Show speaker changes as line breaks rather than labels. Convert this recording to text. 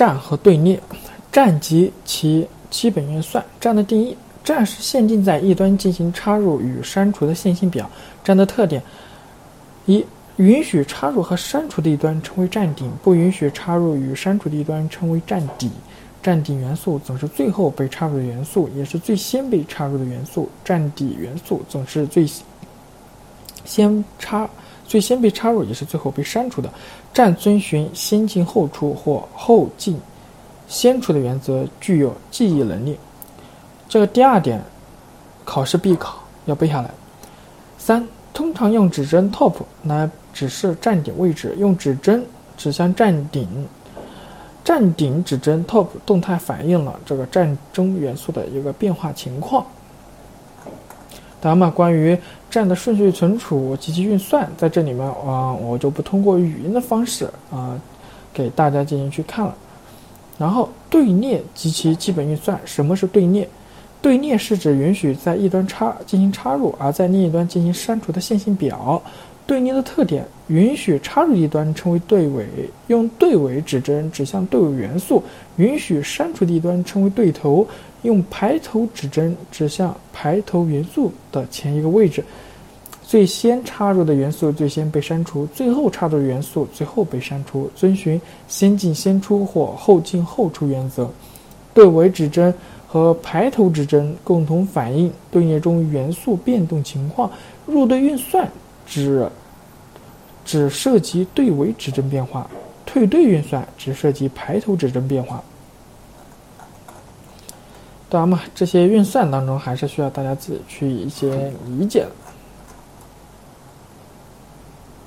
占和队列。占及其基本运算。占的定义：占是限定在一端进行插入与删除的线性表。占的特点：一、允许插入和删除的一端称为占顶，不允许插入与删除的一端称为占底。占顶元素总是最后被插入的元素，也是最先被插入的元素。占底元素总是最先插、最先被插入，也是最后被删除的。占遵循先进后出或后进。先出的原则具有记忆能力，这个第二点，考试必考，要背下来。三，通常用指针 top 来指示站点位置，用指针指向站顶，站顶指针 top 动态反映了这个站中元素的一个变化情况。当然嘛关于站的顺序存储及其运算，在这里面啊，我就不通过语音的方式啊，给大家进行去看了。然后队列及其基本运算。什么是队列？队列是指允许在一端插进行插入，而在另一端进行删除的线性表。队列的特点：允许插入一端称为队尾，用队尾指针指向队尾元素；允许删除的一端称为队头，用排头指针指向排头元素的前一个位置。最先插入的元素最先被删除，最后插入的元素最后被删除，遵循先进先出或后进后出原则。队尾指针和排头指针共同反映队列中元素变动情况。入队运算只只涉及对尾指针变化，退队运算只涉及排头指针变化。当然嘛，这些运算当中还是需要大家自己去一些理解的。